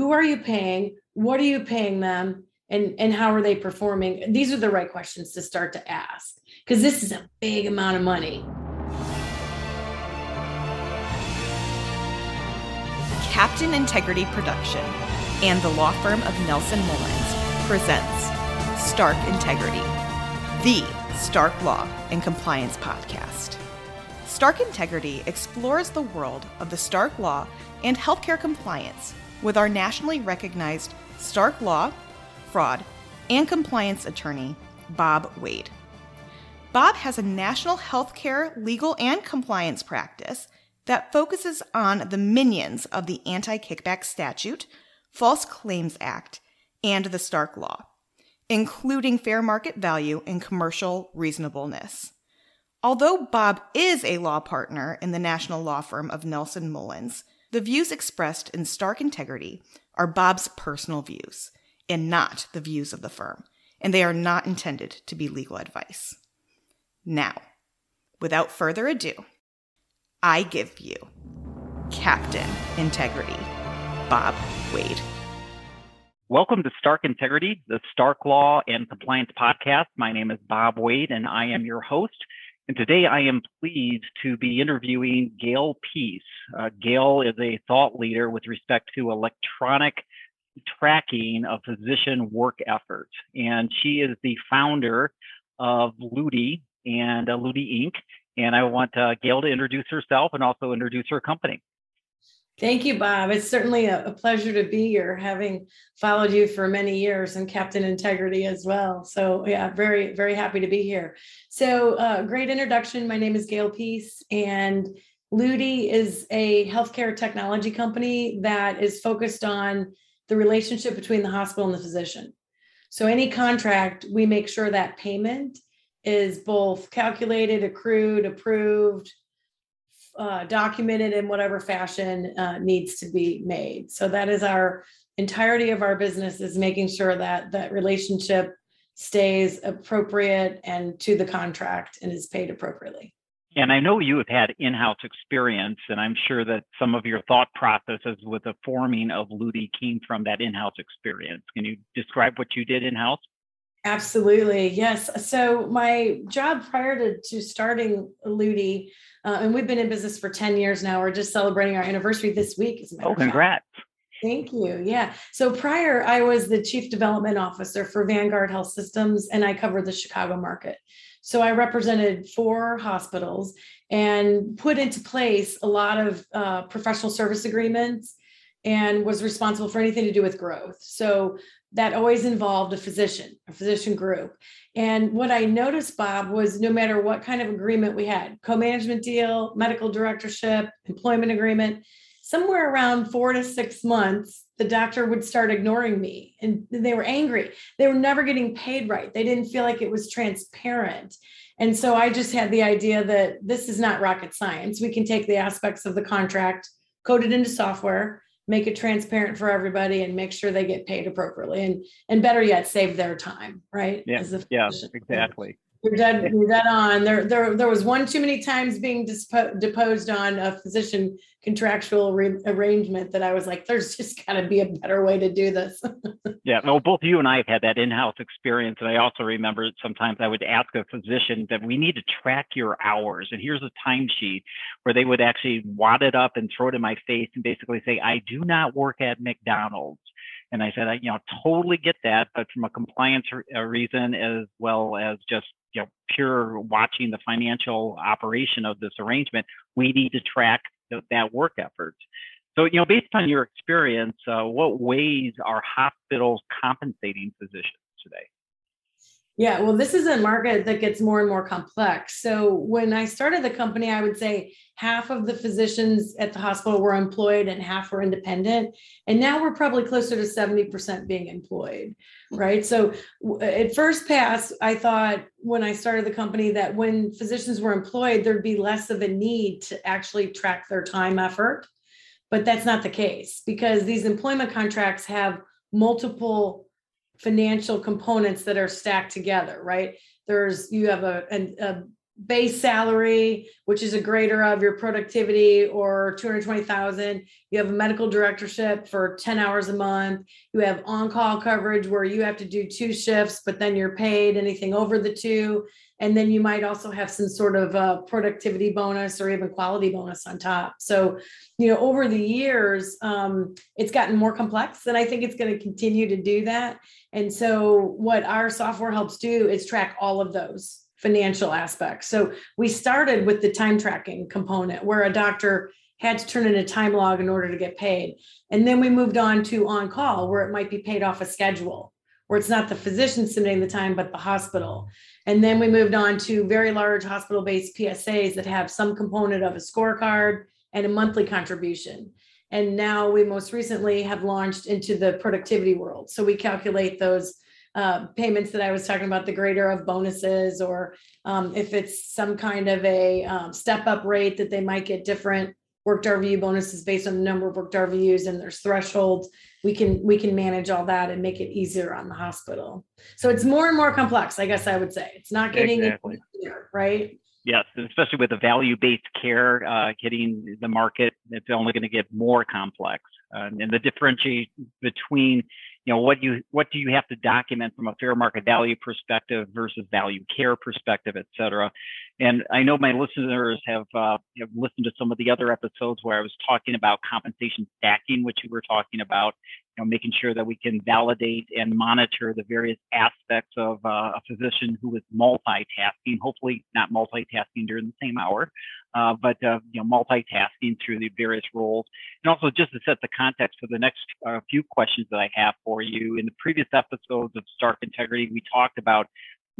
who are you paying? What are you paying them? And, and how are they performing? These are the right questions to start to ask because this is a big amount of money. Captain Integrity Production and the law firm of Nelson Mullins presents Stark Integrity, the Stark Law and Compliance podcast. Stark Integrity explores the world of the Stark Law and healthcare compliance with our nationally recognized Stark Law, Fraud, and Compliance attorney, Bob Wade. Bob has a national healthcare legal and compliance practice that focuses on the minions of the Anti Kickback Statute, False Claims Act, and the Stark Law, including fair market value and commercial reasonableness. Although Bob is a law partner in the national law firm of Nelson Mullins, the views expressed in Stark Integrity are Bob's personal views and not the views of the firm, and they are not intended to be legal advice. Now, without further ado, I give you Captain Integrity, Bob Wade. Welcome to Stark Integrity, the Stark Law and Compliance Podcast. My name is Bob Wade, and I am your host. And today I am pleased to be interviewing Gail Peace. Uh, Gail is a thought leader with respect to electronic tracking of physician work efforts. And she is the founder of Ludi and uh, Ludi Inc. And I want uh, Gail to introduce herself and also introduce her company. Thank you, Bob. It's certainly a, pleasure to be here, having followed you for many years and Captain Integrity as well. So, yeah, very, very happy to be here. So, uh, great introduction. My name is Gail Peace, and Ludi is a healthcare technology company that is focused on the relationship between the hospital and the physician. So, any contract, we make sure that payment is both calculated, accrued, approved, uh, documented in whatever fashion uh, needs to be made. So that is our entirety of our business is making sure that that relationship stays appropriate and to the contract and is paid appropriately. And I know you have had in-house experience, and I'm sure that some of your thought processes with the forming of Ludi came from that in-house experience. Can you describe what you did in-house? Absolutely. Yes. So my job prior to, to starting Ludi, uh, and we've been in business for 10 years now. We're just celebrating our anniversary this week. As oh, congrats. Thank you. Yeah. So prior, I was the chief development officer for Vanguard Health Systems, and I covered the Chicago market. So I represented four hospitals and put into place a lot of uh, professional service agreements and was responsible for anything to do with growth. So that always involved a physician, a physician group. And what I noticed, Bob, was no matter what kind of agreement we had co management deal, medical directorship, employment agreement somewhere around four to six months, the doctor would start ignoring me and they were angry. They were never getting paid right. They didn't feel like it was transparent. And so I just had the idea that this is not rocket science. We can take the aspects of the contract, code it into software, make it transparent for everybody and make sure they get paid appropriately and and better yet save their time right? Yeah yeah exactly you're dead you're dead on there there there was one too many times being dispo- deposed on a physician contractual re- arrangement that i was like there's just got to be a better way to do this. Yeah well both you and i have had that in-house experience and i also remember sometimes i would ask a physician that we need to track your hours and here's a timesheet where they would actually wad it up and throw it in my face and basically say i do not work at mcdonald's. And I said, I, you know, totally get that, but from a compliance uh, reason as well as just you know pure watching the financial operation of this arrangement, we need to track that work effort. So, you know, based on your experience, uh, what ways are hospitals compensating physicians today? Yeah, well, this is a market that gets more and more complex. So when I started the company, I would say half of the physicians at the hospital were employed and half were independent. And now we're probably closer to 70% being employed, right? So at first pass, I thought when I started the company that when physicians were employed, there'd be less of a need to actually track their time effort. But that's not the case because these employment contracts have multiple financial components that are stacked together, right? There's you have a, a, a base salary, which is a greater of your productivity or 220,000. You have a medical directorship for 10 hours a month. You have on-call coverage where you have to do two shifts, but then you're paid anything over the two. And then you might also have some sort of productivity bonus or even quality bonus on top. So, you know, over the years, um, it's gotten more complex, and I think it's going to continue to do that. And so, what our software helps do is track all of those financial aspects. So we started with the time tracking component where a doctor had to turn in a time log in order to get paid. And then we moved on to on call where it might be paid off a schedule where it's not the physician submitting the time but the hospital. And then we moved on to very large hospital based PSAs that have some component of a scorecard and a monthly contribution. And now we most recently have launched into the productivity world. So we calculate those uh, payments that I was talking about, the greater of bonuses, or um, if it's some kind of a um, step up rate that they might get different worked RVU bonuses based on the number of worked RVUs and there's thresholds. We can we can manage all that and make it easier on the hospital. So it's more and more complex. I guess I would say it's not getting exactly. easier, right? Yes, especially with the value-based care uh, hitting the market, it's only going to get more complex. Uh, and the differentiation between you know what you what do you have to document from a fair market value perspective versus value care perspective et cetera? And i know my listeners have, uh, have listened to some of the other episodes where i was talking about compensation stacking which you were talking about know making sure that we can validate and monitor the various aspects of uh, a physician who is multitasking hopefully not multitasking during the same hour uh, but uh, you know, multitasking through the various roles, and also just to set the context for the next uh, few questions that I have for you. In the previous episodes of Stark Integrity, we talked about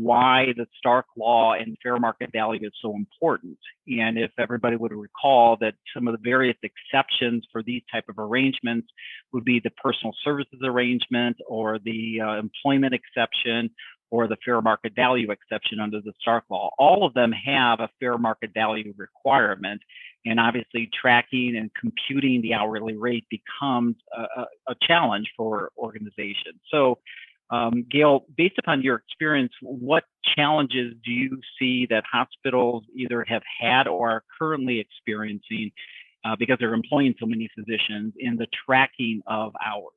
why the Stark Law and fair market value is so important. And if everybody would recall that some of the various exceptions for these type of arrangements would be the personal services arrangement or the uh, employment exception or the fair market value exception under the Stark law. All of them have a fair market value requirement. And obviously, tracking and computing the hourly rate becomes a, a challenge for organizations. So, um, Gail, based upon your experience, what challenges do you see that hospitals either have had or are currently experiencing uh, because they're employing so many physicians in the tracking of hours?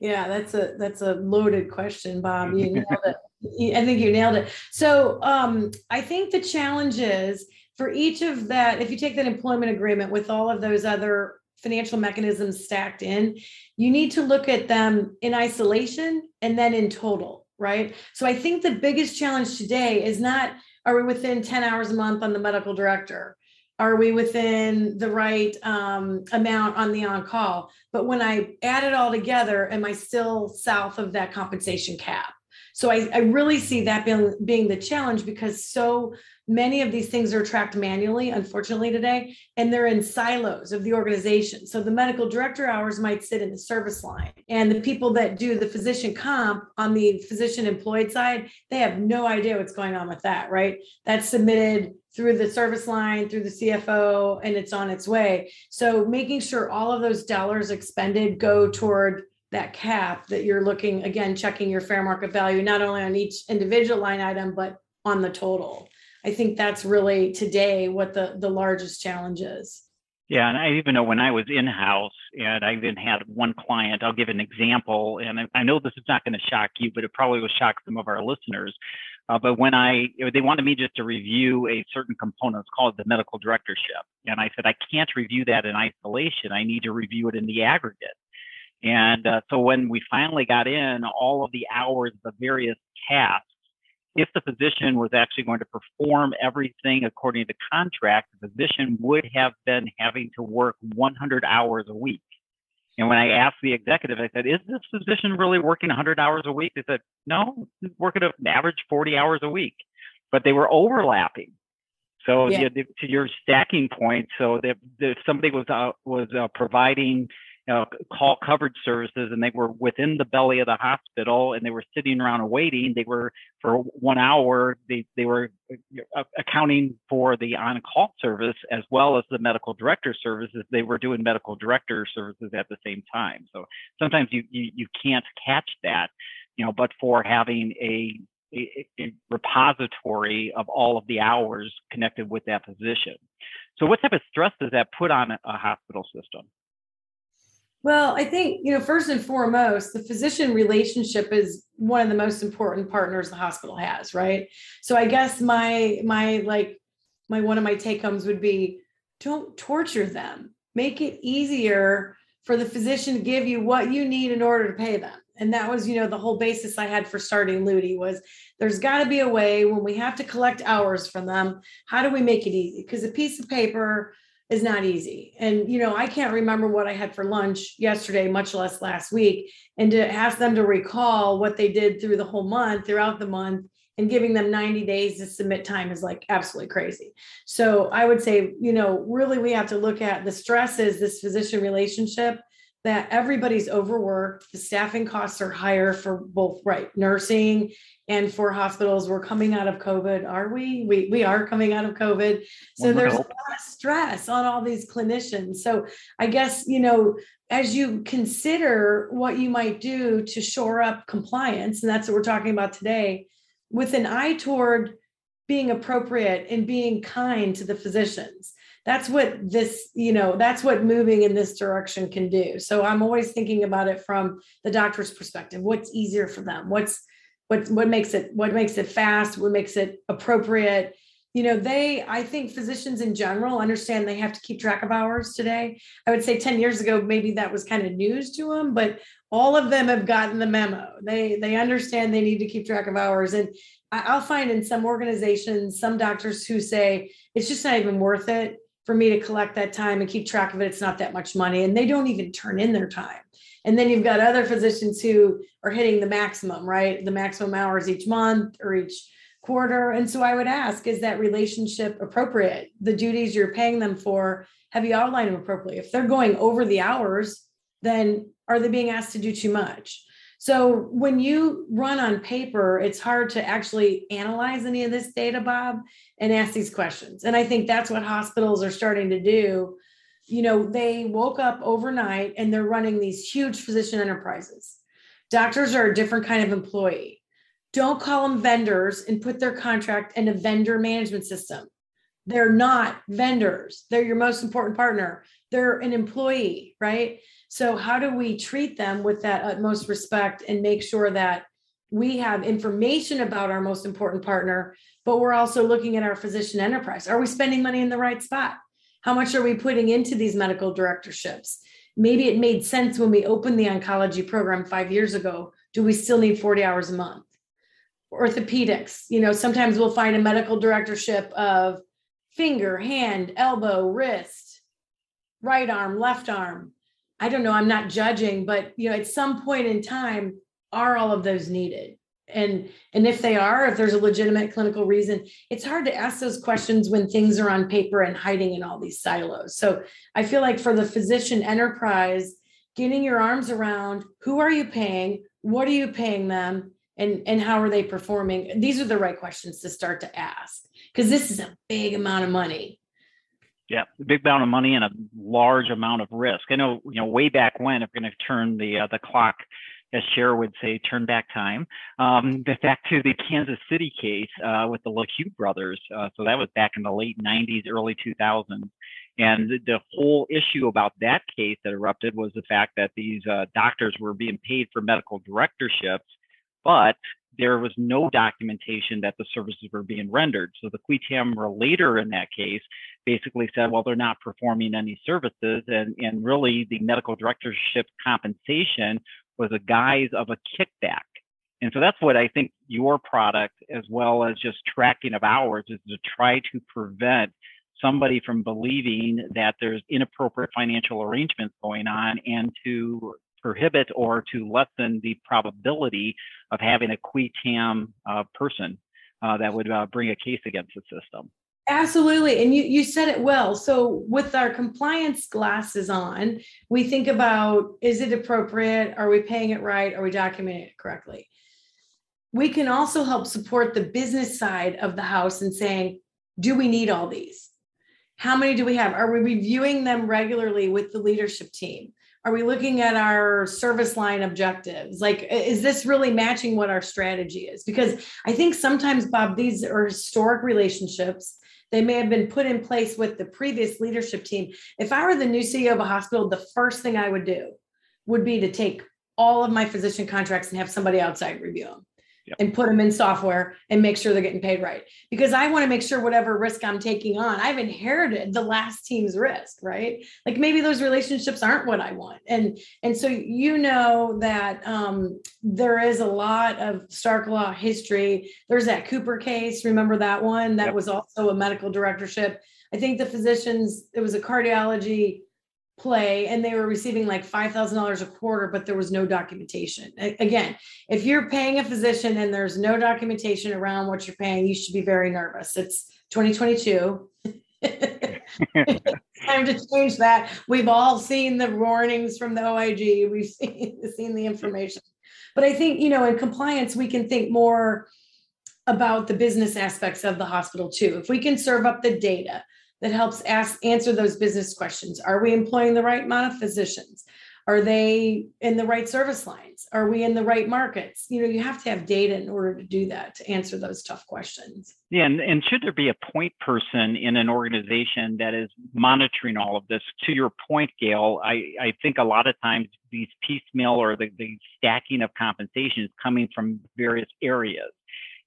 Yeah, that's a that's a loaded question, Bob. You nailed it. I think you nailed it. So um, I think the challenge is for each of that, if you take that employment agreement with all of those other financial mechanisms stacked in, you need to look at them in isolation and then in total, right? So I think the biggest challenge today is not are we within 10 hours a month on the medical director? are we within the right um, amount on the on call but when i add it all together am i still south of that compensation cap so i, I really see that being, being the challenge because so many of these things are tracked manually unfortunately today and they're in silos of the organization so the medical director hours might sit in the service line and the people that do the physician comp on the physician employed side they have no idea what's going on with that right that's submitted through the service line, through the CFO, and it's on its way. So making sure all of those dollars expended go toward that cap that you're looking again, checking your fair market value, not only on each individual line item, but on the total. I think that's really today what the, the largest challenge is. Yeah, and I even know when I was in house and I even had one client, I'll give an example, and I know this is not going to shock you, but it probably will shock some of our listeners. Uh, but when I, they wanted me just to review a certain component, it's called the medical directorship. And I said, I can't review that in isolation. I need to review it in the aggregate. And uh, so when we finally got in all of the hours the various tasks, if the physician was actually going to perform everything according to contract, the physician would have been having to work 100 hours a week. And when I asked the executive, I said, "Is this physician really working 100 hours a week?" They said, "No, he's working an average 40 hours a week." But they were overlapping. So yeah. to your stacking point, so that if somebody was uh, was uh, providing you know, call coverage services and they were within the belly of the hospital and they were sitting around waiting. They were for one hour, they, they were uh, accounting for the on call service as well as the medical director services. They were doing medical director services at the same time. So sometimes you, you, you can't catch that, you know, but for having a a, a, repository of all of the hours connected with that physician. So, what type of stress does that put on a hospital system? Well, I think, you know, first and foremost, the physician relationship is one of the most important partners the hospital has, right? So I guess my my like my one of my take homes would be don't torture them. Make it easier for the physician to give you what you need in order to pay them. And that was, you know, the whole basis I had for starting Ludi was there's got to be a way when we have to collect hours from them, how do we make it easy? Because a piece of paper is not easy. And, you know, I can't remember what I had for lunch yesterday, much less last week. And to ask them to recall what they did through the whole month, throughout the month, and giving them 90 days to submit time is like absolutely crazy. So I would say, you know, really we have to look at the stresses, this physician relationship that everybody's overworked. The staffing costs are higher for both, right, nursing and for hospitals. We're coming out of COVID, are we? We we are coming out of COVID. So there's a lot of stress on all these clinicians. So I guess, you know, as you consider what you might do to shore up compliance, and that's what we're talking about today, with an eye toward being appropriate and being kind to the physicians that's what this you know that's what moving in this direction can do. So i'm always thinking about it from the doctor's perspective. What's easier for them? What's what what makes it what makes it fast? What makes it appropriate? You know they i think physicians in general understand they have to keep track of hours today. I would say 10 years ago maybe that was kind of news to them but all of them have gotten the memo. They they understand they need to keep track of hours. And i'll find in some organizations some doctors who say it's just not even worth it for me to collect that time and keep track of it. It's not that much money. And they don't even turn in their time. And then you've got other physicians who are hitting the maximum, right? The maximum hours each month or each quarter. And so I would ask, is that relationship appropriate? The duties you're paying them for, have you outlined them appropriately? If they're going over the hours, then are they being asked to do too much? So when you run on paper, it's hard to actually analyze any of this data, Bob, and ask these questions. And I think that's what hospitals are starting to do. You know, they woke up overnight and they're running these huge physician enterprises. Doctors are a different kind of employee. Don't call them vendors and put their contract in a vendor management system. They're not vendors. They're your most important partner. They're an employee, right? So, how do we treat them with that utmost respect and make sure that we have information about our most important partner, but we're also looking at our physician enterprise? Are we spending money in the right spot? How much are we putting into these medical directorships? Maybe it made sense when we opened the oncology program five years ago. Do we still need 40 hours a month? Orthopedics, you know, sometimes we'll find a medical directorship of finger, hand, elbow, wrist, right arm, left arm. I don't know, I'm not judging, but you know, at some point in time, are all of those needed? And and if they are, if there's a legitimate clinical reason, it's hard to ask those questions when things are on paper and hiding in all these silos. So I feel like for the physician enterprise, getting your arms around who are you paying, what are you paying them, and and how are they performing? These are the right questions to start to ask because this is a big amount of money yeah, a big amount of money and a large amount of risk. I know, you know, way back when, if we're going to turn the uh, the clock, as Cher would say, turn back time, um, back to the Kansas City case uh, with the LaHue brothers. Uh, so that was back in the late 90s, early 2000s. And the whole issue about that case that erupted was the fact that these uh, doctors were being paid for medical directorships, but there was no documentation that the services were being rendered. So the qui tam relator in that case basically said, well, they're not performing any services. And, and really, the medical directorship compensation was a guise of a kickback. And so that's what I think your product, as well as just tracking of hours, is to try to prevent somebody from believing that there's inappropriate financial arrangements going on and to prohibit or to lessen the probability of having a qui tam uh, person uh, that would uh, bring a case against the system. Absolutely. And you, you said it well. So, with our compliance glasses on, we think about is it appropriate? Are we paying it right? Are we documenting it correctly? We can also help support the business side of the house and saying, do we need all these? How many do we have? Are we reviewing them regularly with the leadership team? Are we looking at our service line objectives? Like, is this really matching what our strategy is? Because I think sometimes, Bob, these are historic relationships. They may have been put in place with the previous leadership team. If I were the new CEO of a hospital, the first thing I would do would be to take all of my physician contracts and have somebody outside review them yep. and put them in software and make sure they're getting paid right. Because I want to make sure whatever risk I'm taking on, I've inherited the last team's risk, right? Like maybe those relationships aren't what I want. And and so you know that um, there is a lot of Stark Law history. There's that Cooper case. Remember that one? That yep. was also a medical directorship. I think the physicians, it was a cardiology play and they were receiving like $5,000 a quarter, but there was no documentation. Again, if you're paying a physician and there's no documentation around what you're paying, you should be very nervous. It's 2022. Time to change that. We've all seen the warnings from the OIG. We've seen, seen the information. But I think, you know, in compliance, we can think more about the business aspects of the hospital too. If we can serve up the data, that helps ask answer those business questions. Are we employing the right amount of physicians? Are they in the right service lines? Are we in the right markets? You know, you have to have data in order to do that, to answer those tough questions. Yeah, and, and should there be a point person in an organization that is monitoring all of this? To your point, Gail, I, I think a lot of times these piecemeal or the, the stacking of compensation is coming from various areas.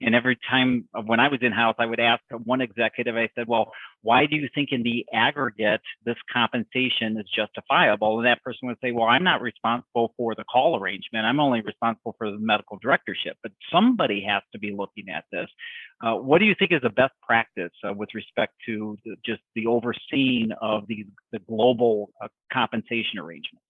And every time uh, when I was in house, I would ask one executive, I said, Well, why do you think in the aggregate this compensation is justifiable? And that person would say, Well, I'm not responsible for the call arrangement. I'm only responsible for the medical directorship. But somebody has to be looking at this. Uh, what do you think is the best practice uh, with respect to the, just the overseeing of the, the global uh, compensation arrangements?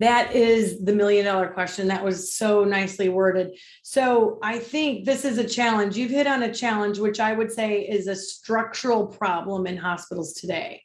That is the million dollar question. That was so nicely worded. So I think this is a challenge. You've hit on a challenge, which I would say is a structural problem in hospitals today.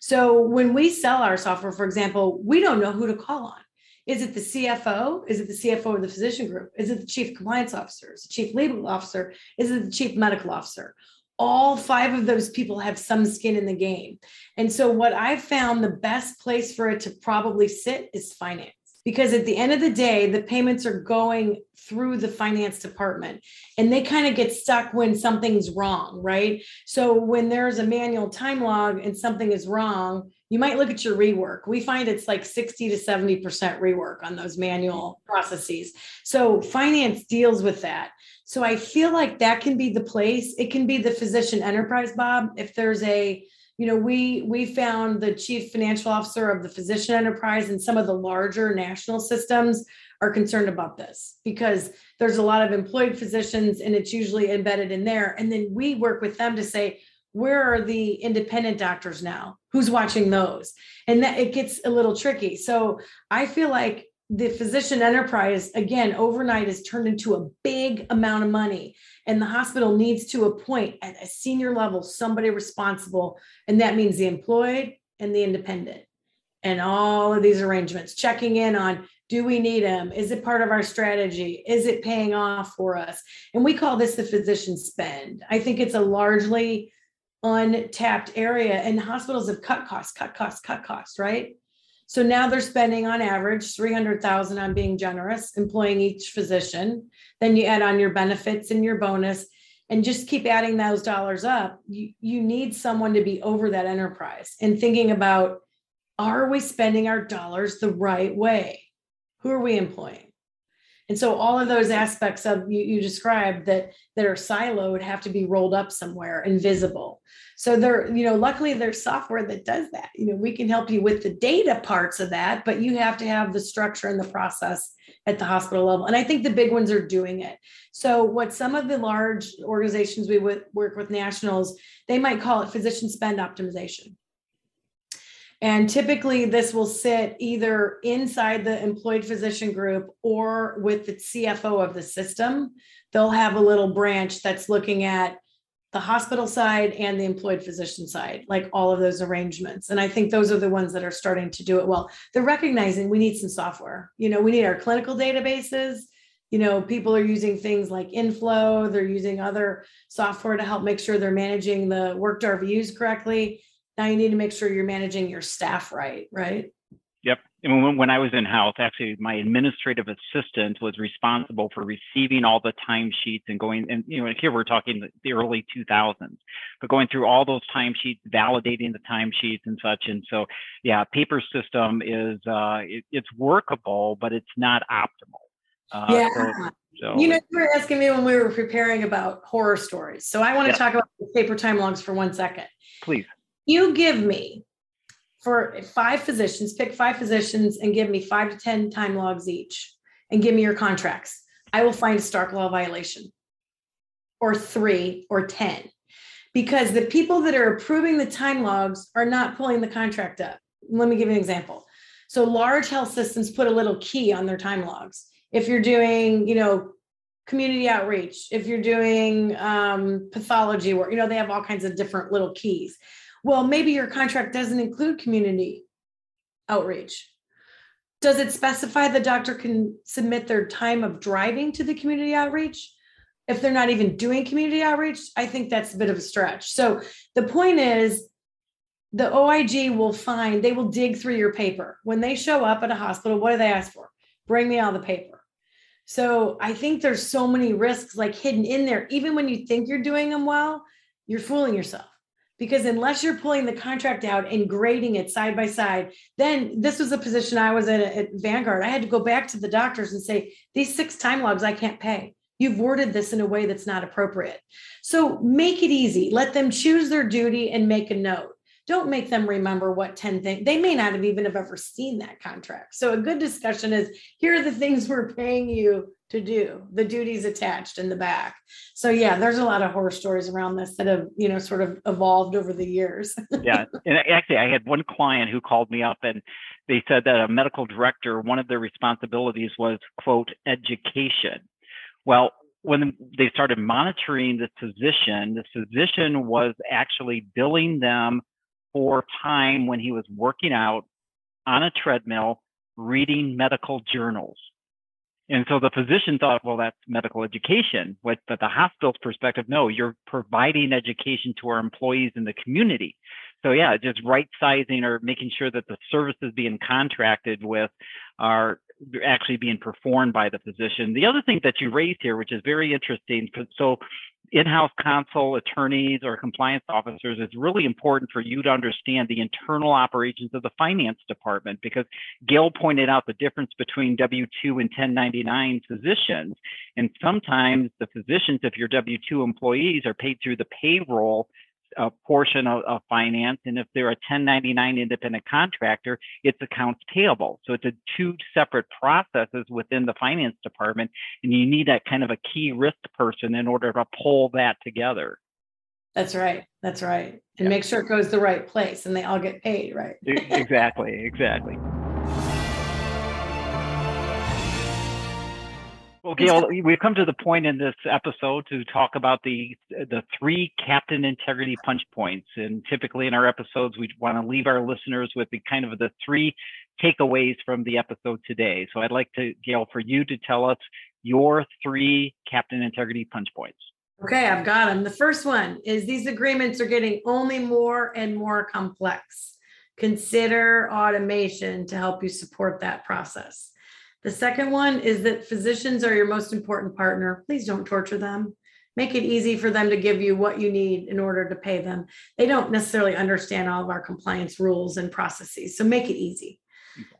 So when we sell our software, for example, we don't know who to call on. Is it the CFO? Is it the CFO of the physician group? Is it the chief compliance officer? Is it the chief legal officer? Is it the chief medical officer? All five of those people have some skin in the game. And so, what I've found the best place for it to probably sit is finance. Because at the end of the day, the payments are going through the finance department and they kind of get stuck when something's wrong, right? So, when there's a manual time log and something is wrong, you might look at your rework. We find it's like 60 to 70% rework on those manual mm-hmm. processes. So, finance deals with that. So I feel like that can be the place. It can be the physician enterprise, Bob. If there's a, you know, we we found the chief financial officer of the physician enterprise and some of the larger national systems are concerned about this because there's a lot of employed physicians and it's usually embedded in there. And then we work with them to say, where are the independent doctors now? Who's watching those? And that it gets a little tricky. So I feel like the physician enterprise again overnight is turned into a big amount of money. And the hospital needs to appoint at a senior level somebody responsible. And that means the employed and the independent. And all of these arrangements checking in on do we need them is it part of our strategy? Is it paying off for us? And we call this the physician spend. I think it's a largely untapped area. And hospitals have cut costs cut costs cut costs right so now they're spending on average 300,000 on being generous, employing each physician. Then you add on your benefits and your bonus and just keep adding those dollars up. You, you need someone to be over that enterprise and thinking about are we spending our dollars the right way? Who are we employing? And so all of those aspects of you, you described that that are siloed have to be rolled up somewhere invisible visible. So there, you know, luckily there's software that does that. You know, we can help you with the data parts of that, but you have to have the structure and the process at the hospital level. And I think the big ones are doing it. So what some of the large organizations we work with nationals, they might call it physician spend optimization. And typically, this will sit either inside the employed physician group or with the CFO of the system. They'll have a little branch that's looking at the hospital side and the employed physician side, like all of those arrangements. And I think those are the ones that are starting to do it well. They're recognizing we need some software. You know, we need our clinical databases. You know, people are using things like Inflow, they're using other software to help make sure they're managing the worked RVUs correctly now you need to make sure you're managing your staff right, right? Yep. and when, when I was in house, actually, my administrative assistant was responsible for receiving all the timesheets and going. And you know, here we're talking the early 2000s, but going through all those timesheets, validating the timesheets and such. And so, yeah, paper system is uh, it, it's workable, but it's not optimal. Uh, yeah. So, so, you know, you were asking me when we were preparing about horror stories. So I want to yeah. talk about paper time logs for one second. Please. You give me for five physicians, pick five physicians and give me five to 10 time logs each and give me your contracts. I will find a Stark law violation or three or 10 because the people that are approving the time logs are not pulling the contract up. Let me give you an example. So large health systems put a little key on their time logs if you're doing, you know, community outreach, if you're doing um, pathology work, you know, they have all kinds of different little keys. Well, maybe your contract doesn't include community outreach. Does it specify the doctor can submit their time of driving to the community outreach? If they're not even doing community outreach, I think that's a bit of a stretch. So the point is, the OIG will find, they will dig through your paper. When they show up at a hospital, what do they ask for? Bring me all the paper. So I think there's so many risks like hidden in there. Even when you think you're doing them well, you're fooling yourself because unless you're pulling the contract out and grading it side by side, then this was a position I was in at Vanguard. I had to go back to the doctors and say, these six time logs I can't pay. You've worded this in a way that's not appropriate. So make it easy. Let them choose their duty and make a note don't make them remember what 10 things they may not have even have ever seen that contract so a good discussion is here are the things we're paying you to do. The duties attached in the back. So yeah there's a lot of horror stories around this that have you know sort of evolved over the years. Yeah and actually i had one client who called me up and they said that a medical director one of their responsibilities was quote education. Well when they started monitoring the physician, the physician was actually billing them for time when he was working out on a treadmill reading medical journals. And so the physician thought, well, that's medical education. But, the hospital's perspective, no, you're providing education to our employees in the community. So yeah, just right sizing or making sure that the services being contracted with are actually being performed by the physician. The other thing that you raised here, which is very interesting, so in-house counsel attorneys or compliance officers it's really important for you to understand the internal operations of the finance department because gail pointed out the difference between w2 and 1099 physicians and sometimes the physicians if you're w2 employees are paid through the payroll a portion of, of, finance. And if they're a 1099 independent contractor, it's accounts payable. So it's a two separate processes within the finance department. And you need that kind of a key risk person in order to pull that together. That's right. That's right. And yeah. make sure it goes the right place and they all get paid, right? exactly. Exactly. Gail, we've come to the point in this episode to talk about the the three captain integrity punch points. And typically in our episodes, we want to leave our listeners with the kind of the three takeaways from the episode today. So I'd like to, Gail, for you to tell us your three captain integrity punch points. Okay, I've got them. The first one is these agreements are getting only more and more complex. Consider automation to help you support that process. The second one is that physicians are your most important partner. Please don't torture them. Make it easy for them to give you what you need in order to pay them. They don't necessarily understand all of our compliance rules and processes. So make it easy.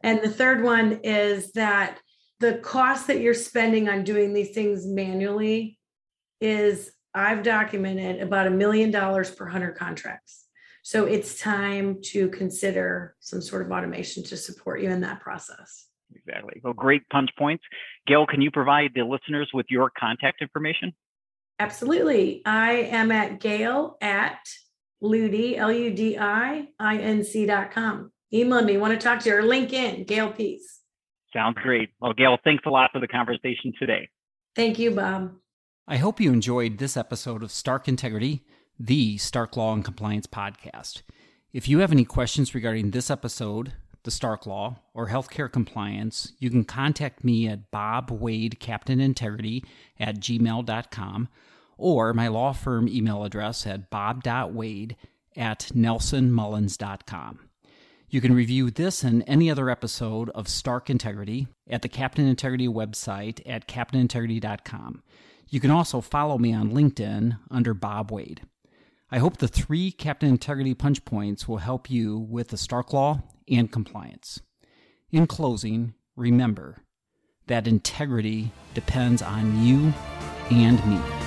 And the third one is that the cost that you're spending on doing these things manually is I've documented about a million dollars per hundred contracts. So it's time to consider some sort of automation to support you in that process. Exactly. Well, great punch points. Gail, can you provide the listeners with your contact information? Absolutely. I am at gail at Ludi, L U D I I N C dot com. Email me, want to talk to you, or LinkedIn, Gail Peace. Sounds great. Well, Gail, thanks a lot for the conversation today. Thank you, Bob. I hope you enjoyed this episode of Stark Integrity, the Stark Law and Compliance podcast. If you have any questions regarding this episode, the Stark Law, or healthcare compliance, you can contact me at bobwadecaptainintegrity Wade Captain Integrity at gmail.com or my law firm email address at bob.wade at nelsonmullins.com. You can review this and any other episode of Stark Integrity at the Captain Integrity website at captainintegrity.com. You can also follow me on LinkedIn under Bob Wade. I hope the three Captain Integrity punch points will help you with the Stark Law and compliance. In closing, remember that integrity depends on you and me.